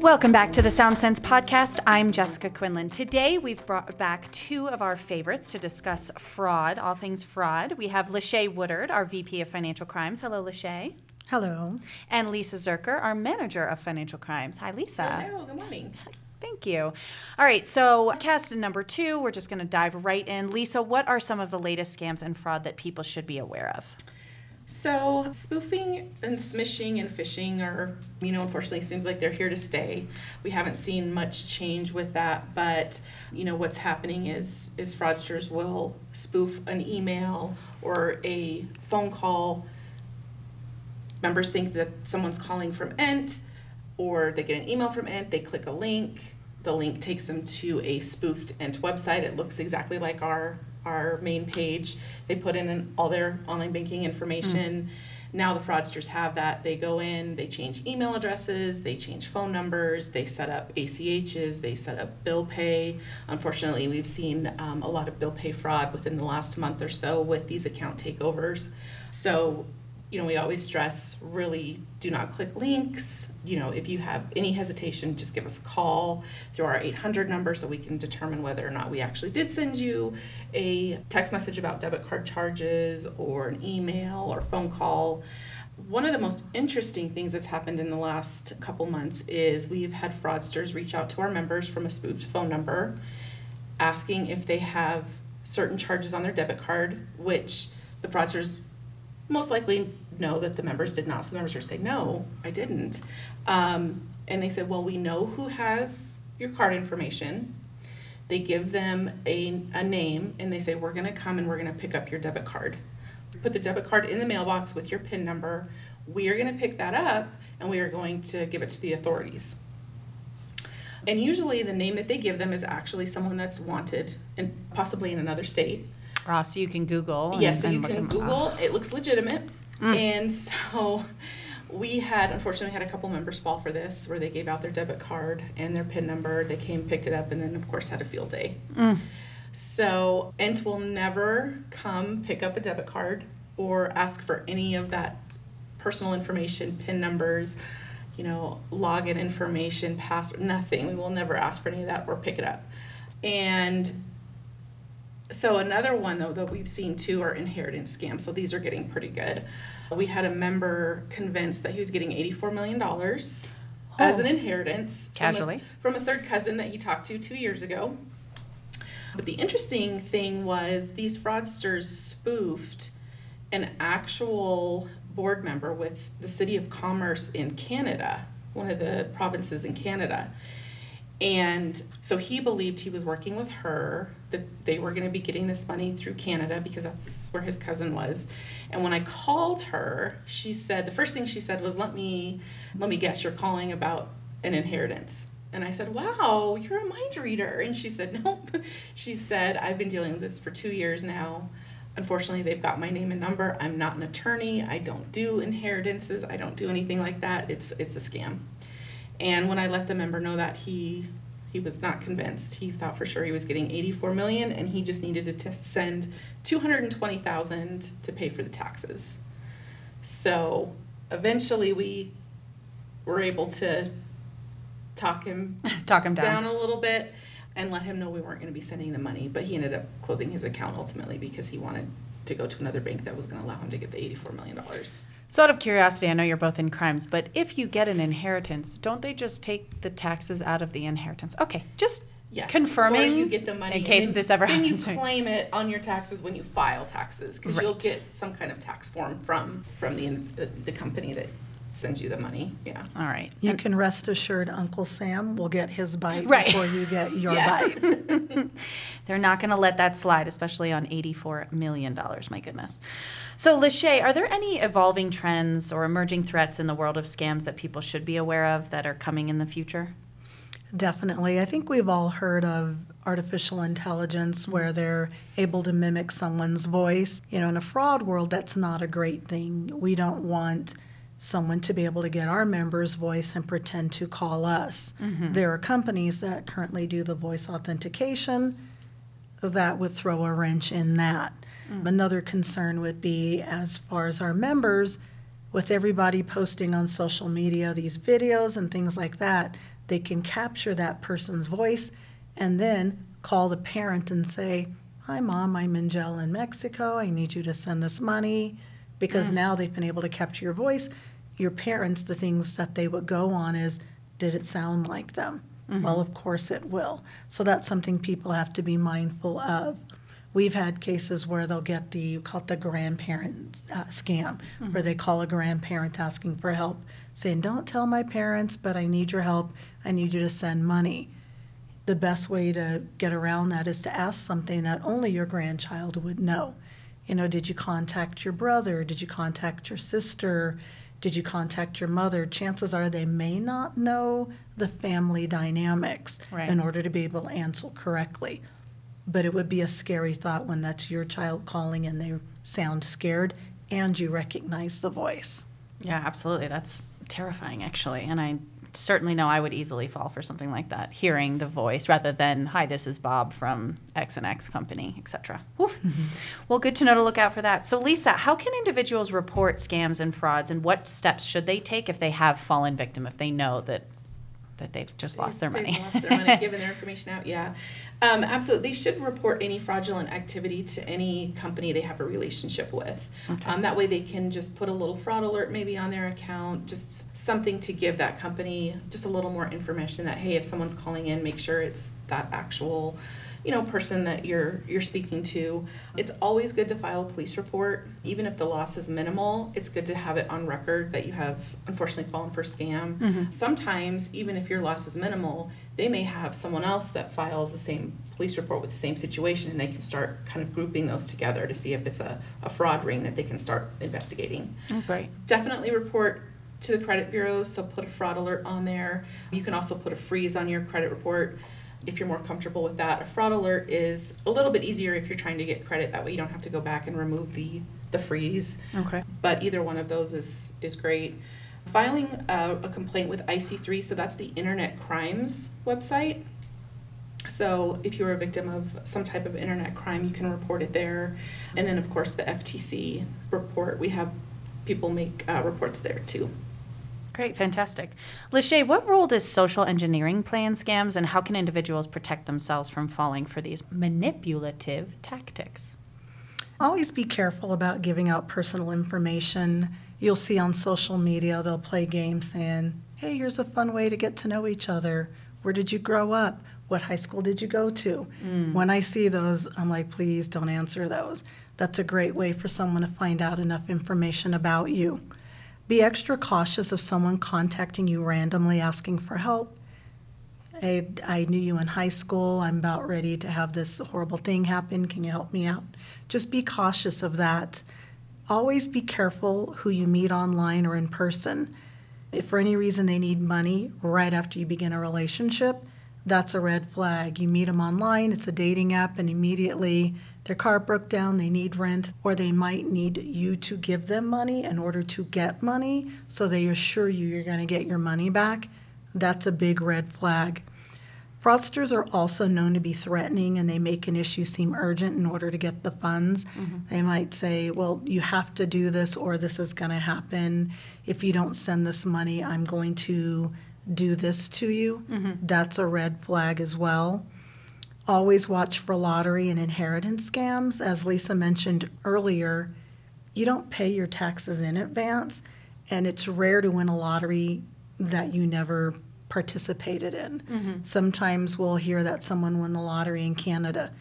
Welcome back to the Sound Sense podcast. I'm Jessica Quinlan. Today we've brought back two of our favorites to discuss fraud, all things fraud. We have Lachey Woodard, our VP of Financial Crimes. Hello, Lachey. Hello. And Lisa Zerker, our Manager of Financial Crimes. Hi, Lisa. Hello, good morning. Thank you. All right, so cast number two, we're just going to dive right in. Lisa, what are some of the latest scams and fraud that people should be aware of? So, spoofing and smishing and phishing are, you know, unfortunately seems like they're here to stay. We haven't seen much change with that, but you know what's happening is is fraudsters will spoof an email or a phone call. Members think that someone's calling from Ent, or they get an email from Ent, they click a link, the link takes them to a spoofed Ent website. It looks exactly like our our main page. They put in an, all their online banking information. Now the fraudsters have that. They go in, they change email addresses, they change phone numbers, they set up ACHs, they set up bill pay. Unfortunately, we've seen um, a lot of bill pay fraud within the last month or so with these account takeovers. So, you know, we always stress really do not click links. You know, if you have any hesitation, just give us a call through our 800 number so we can determine whether or not we actually did send you a text message about debit card charges or an email or phone call. One of the most interesting things that's happened in the last couple months is we've had fraudsters reach out to our members from a spoofed phone number asking if they have certain charges on their debit card, which the fraudsters most likely know that the members did not. So the members are saying, no, I didn't. Um, and they said, well, we know who has your card information. They give them a, a name and they say, we're going to come and we're going to pick up your debit card. Put the debit card in the mailbox with your PIN number. We are going to pick that up and we are going to give it to the authorities. And usually the name that they give them is actually someone that's wanted and possibly in another state. So you can Google. And, Yes, so you can Google, up. it looks legitimate. Mm. And so we had, unfortunately, had a couple members fall for this where they gave out their debit card and their PIN number. They came, picked it up, and then, of course, had a field day. Mm. So Ent will never come pick up a debit card or ask for any of that personal information, PIN numbers, you know, login information, password, nothing. We will never ask for any of that or pick it up. And so another one though that we've seen too are inheritance scams. So these are getting pretty good. We had a member convinced that he was getting eighty-four million dollars oh. as an Oh. inheritance from a- Casually. from a third cousin that he talked to two years ago. But the interesting thing was these fraudsters spoofed an actual board member with the City of Commerce in Canada, one of the provinces in Canada. And so he believed he was working with her, that they were going to be getting this money through Canada because that's where his cousin was. And when I called her, she said the first thing she said was, "Let me, let me guess, you're calling about an inheritance." And I said, "Wow, you're a mind reader." And she said, "Nope." She said, "I've been dealing with this for two years now. Unfortunately, they've got my name and number. I'm not an attorney. I don't do inheritances. I don't do anything like that. It's it's a scam." And when I let the member know that he he was not convinced. He thought for sure he was getting 84 million and he just needed to t- send 220,000 to pay for the taxes. So, eventually we were able to talk him Talk him down down. a little bit and let him know we weren't going to be sending the money, but he ended up closing his account ultimately because he wanted to go to another bank that was going to allow him to get the 84 million dollars. So, out of curiosity, I know you're both in crimes, but if you get an inheritance, don't they just take the taxes out of the inheritance? Okay, just Yes. confirming Or you get the money in case then- this ever then happens. you claim it on your taxes when you file taxes because you'll get some kind of tax form from from the, the the company that sends you the money. Yeah. All right. You And- can rest assured Uncle Sam will get his bite Right. before you get your Yeah. bite. They're not going to let that slide, especially on $84 million. My goodness. So, Lachey, are there any evolving trends or emerging threats in the world of scams that people should be aware of that are coming in the future? Definitely. I think we've all heard of artificial intelligence where mm-hmm. they're able to mimic someone's voice. You know, in a fraud world, that's not a great thing. We don't want someone to be able to get our member's voice and pretend to call us. Mm-hmm. There are companies that currently do the voice authentication that would throw a wrench in that. Mm. Another concern would be as far as our members, with everybody posting on social media these videos and things like that, they can capture that person's voice and then call the parent and say, Hi, mom, I'm in jail in Mexico. I need you to send this money. Because now they've been able to capture your voice. Your parents, the things that they would go on is, Did it sound like them? Well, of course it will. So that's something people have to be mindful of. We've had cases where they'll get the, call it the grandparent uh, scam, where they call a grandparent asking for help, saying, Don't tell my parents, but I need your help. I need you to send money. The best way to get around that is to ask something that only your grandchild would know. You know, did you contact your brother? Did you contact your sister? Did you contact your mother? Chances are they may not know the family dynamics Right. in order to be able to answer correctly. But it would be a scary thought when that's your child calling and they sound scared and you recognize the voice. Yeah, absolutely. That's terrifying, actually. And I certainly know I would easily fall for something like that, hearing the voice rather than, hi, this is Bob from X and X company, etc. Woof. Mm-hmm. Well, good to know to look out for that. So, Lisa, how can individuals report scams and frauds, and what steps should they take if they have fallen victim, if they know that that they've just lost their They've money? lost their money, given their information out, yeah. Um, absolutely, they should report any fraudulent activity to any company they have a relationship with. Okay. Um, that way they can just put a little fraud alert maybe on their account, just something to give that company just a little more information that, hey, if someone's calling in, make sure it's that actual, you know, person that you're, you're speaking to. It's always good to file a police report, even if the loss is minimal, it's good to have it on record that you have unfortunately fallen for scam. Mm-hmm. Sometimes, even if your loss is minimal, they may have someone else that files the same police report with the same situation, and they can start kind of grouping those together to see if it's a, a fraud ring that they can start investigating. Great. Definitely report to the credit bureaus, so put a fraud alert on there. You can also put a freeze on your credit report if you're more comfortable with that. A fraud alert is a little bit easier if you're trying to get credit, that way you don't have to go back and remove the, the freeze Okay. but either one of those is is great. Filing a, a complaint with IC3, so that's the Internet Crimes website. So if you're a victim of some type of internet crime, you can report it there. And then, of course, the FTC report. We have people make uh, reports there too. Great, fantastic. Lachey, what role does social engineering play in scams, and how can individuals protect themselves from falling for these manipulative tactics? Always be careful about giving out personal information. You'll see on social media they'll play games saying, hey, here's a fun way to get to know each other. Where did you grow up? What high school did you go to? Mm. When I see those, I'm like, please don't answer those. That's a great way for someone to find out enough information about you. Be extra cautious of someone contacting you randomly asking for help. I, I knew you in high school. I'm about ready to have this horrible thing happen. Can you help me out? Just be cautious of that. Always be careful who you meet online or in person. If for any reason they need money right after you begin a relationship, that's a red flag. You meet them online, it's a dating app, and immediately their car broke down, they need rent, or they might need you to give them money in order to get money, so they assure you you're going to get your money back. That's a big red flag. Fraudsters are also known to be threatening and they make an issue seem urgent in order to get the funds. Mm-hmm. They might say, Well, you have to do this or this is going to happen. If you don't send this money, I'm going to do this to you. Mm-hmm. That's a red flag as well. Always watch for lottery and inheritance scams. As Lisa mentioned earlier, you don't pay your taxes in advance, and it's rare to win a lottery that you never participated in. Mm-hmm. Sometimes we'll hear that someone won the lottery in Canada.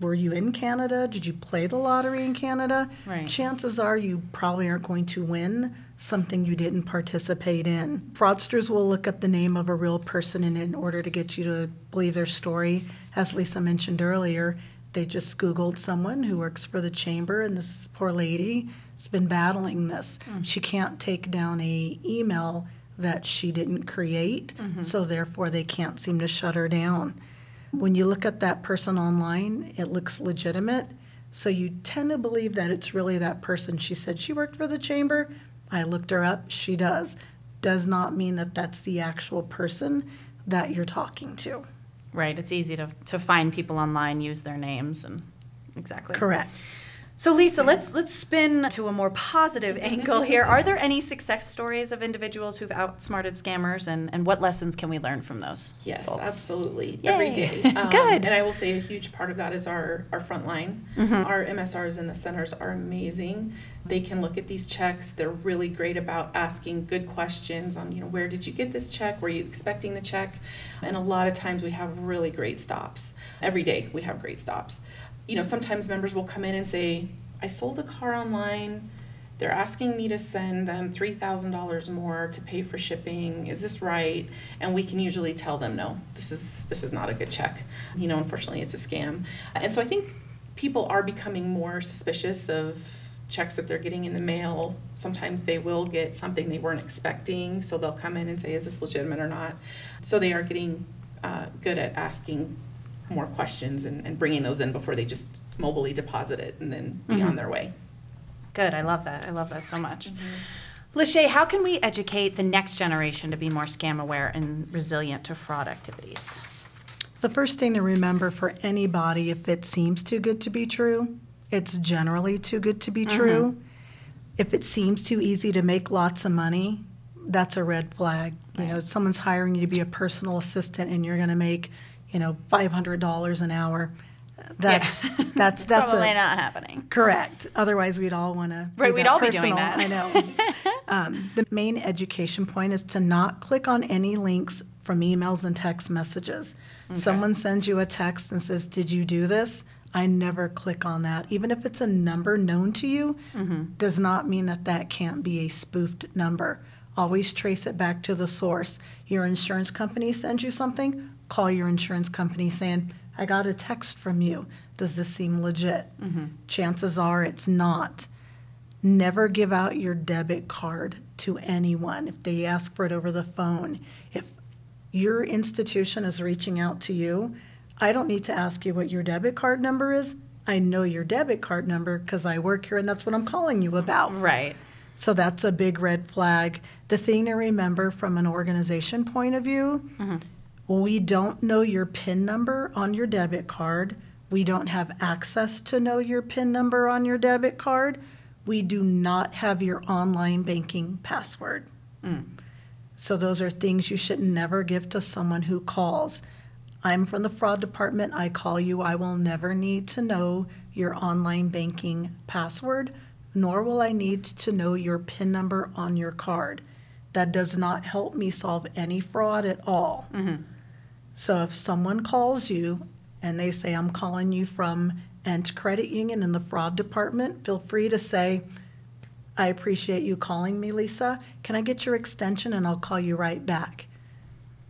Were you in Canada? Did you play the lottery in Canada? Right. Chances are you probably aren't going to win something you didn't participate in. Fraudsters will look up the name of a real person in, in order to get you to believe their story. As Lisa mentioned earlier, they just Googled someone who works for the chamber, and this poor lady has been battling this. Hmm. She can't take down a email that she didn't create, mm-hmm. so therefore they can't seem to shut her down. When you look at that person online, it looks legitimate. So you tend to believe that it's really that person. She said she worked for the chamber. I looked her up. She does. Does not mean that that's the actual person that you're talking to. Right, it's easy to, to find people online, use their names, and exactly. Correct. So Lisa, let's let's spin to a more positive angle here. Are there any success stories of individuals who've outsmarted scammers and, and what lessons can we learn from those? Yes, folks? absolutely. Yay. Every day. Um, Good. And I will say a huge part of that is our, our front line. Mm-hmm. Our MSRs in the centers are amazing. They can look at these checks. They're really great about asking good questions on, you know, where did you get this check? Were you expecting the check? And a lot of times we have really great stops. Every day we have great stops. You know, sometimes members will come in and say, I sold a car online. They're asking me to send them $3,000 more to pay for shipping. Is this right? And we can usually tell them, no, this is, this is not a good check. You know, unfortunately, it's a scam. And so I think people are becoming more suspicious of checks that they're getting in the mail. Sometimes they will get something they weren't expecting, so they'll come in and say, is this legitimate or not? So they are getting uh, good at asking more questions and, and bringing those in before they just mobily deposit it and then be on mm-hmm. their way. Good. I love that. I love that so much. Mm-hmm. Lachey, how can we educate the next generation to be more scam aware and resilient to fraud activities? The first thing to remember for anybody, if it seems too good to be true, it's generally too good to be mm-hmm. true. If it seems too easy to make lots of money, that's a red flag. You know, someone's hiring you to be a personal assistant and you're going to make, you know, $500 an hour. That's that's that's Probably a, not happening. Correct. Otherwise, we'd all want to. Right, we'd all be doing that. I know. um, the main education point is to not click on any links from emails and text messages. Someone sends you a text and says, "Did you do this?" I never click on that, even if it's a number known to you. Does not mean that that can't be a spoofed number. Always trace it back to the source. Your insurance company sends you something. Call your insurance company saying, I got a text from you. Does this seem legit? Mm-hmm. Chances are it's not. Never give out your debit card to anyone if they ask for it over the phone. If your institution is reaching out to you, I don't need to ask you what your debit card number is. I know your debit card number because I work here and that's what I'm calling you about. Right. So that's a big red flag. The thing to remember from an organization point of view, mm-hmm. We don't know your PIN number on your debit card. We don't have access to know your PIN number on your debit card. We do not have your online banking password. Mm. So those are things you should never give to someone who calls. I'm from the fraud department. I call you. I will never need to know your online banking password, nor will I need to know your PIN number on your card. That does not help me solve any fraud at all. Mm-hmm. So if someone calls you and they say, I'm calling you from Ent Credit Union in the fraud department, feel free to say, I appreciate you calling me, Lisa. Can I get your extension and I'll call you right back?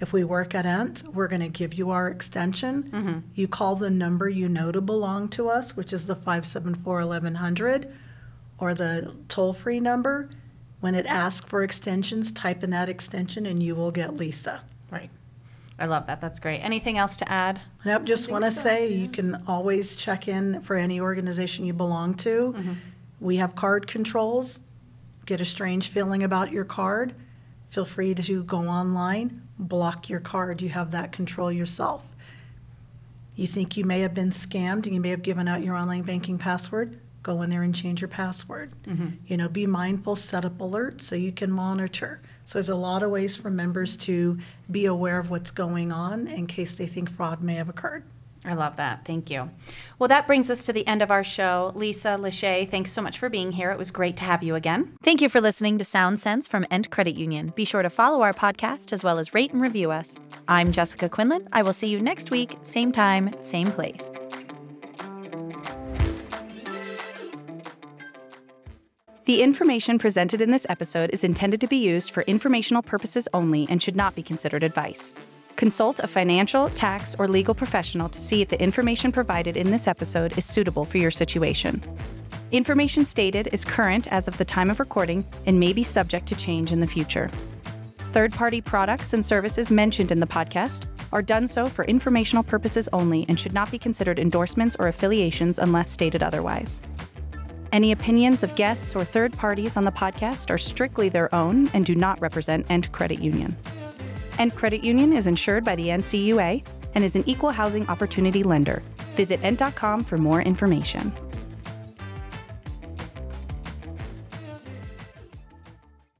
If we work at Ent, we're going to give you our extension. Mm-hmm. You call the number you know to belong to us, which is the 574 1100, or the toll free number. When it asks for extensions, type in that extension and you will get Lisa. Right. I love that. That's great. Anything else to add? Nope, just want to say you can always check in for any organization you belong to. Mm-hmm. We have card controls. Get a strange feeling about your card. Feel free to go online, block your card. You have that control yourself. You think you may have been scammed and you may have given out your online banking password? Go in there and change your password. Mm-hmm. You know, be mindful, set up alerts so you can monitor. So there's a lot of ways for members to be aware of what's going on in case they think fraud may have occurred. I love that. Thank you. Well, that brings us to the end of our show. Lisa Lachey, thanks so much for being here. It was great to have you again. Thank you for listening to Sound Sense from Ent Credit Union. Be sure to follow our podcast as well as rate and review us. I'm Jessica Quinlan. I will see you next week, same time, same place. The information presented in this episode is intended to be used for informational purposes only and should not be considered advice. Consult a financial, tax, or legal professional to see if the information provided in this episode is suitable for your situation. Information stated is current as of the time of recording and may be subject to change in the future. Third party products and services mentioned in the podcast are done so for informational purposes only and should not be considered endorsements or affiliations unless stated otherwise. Any opinions of guests or third parties on the podcast are strictly their own and do not represent Ent Credit Union. Ent Credit Union is insured by the NCUA and is an equal housing opportunity lender. Visit ent.com for more information.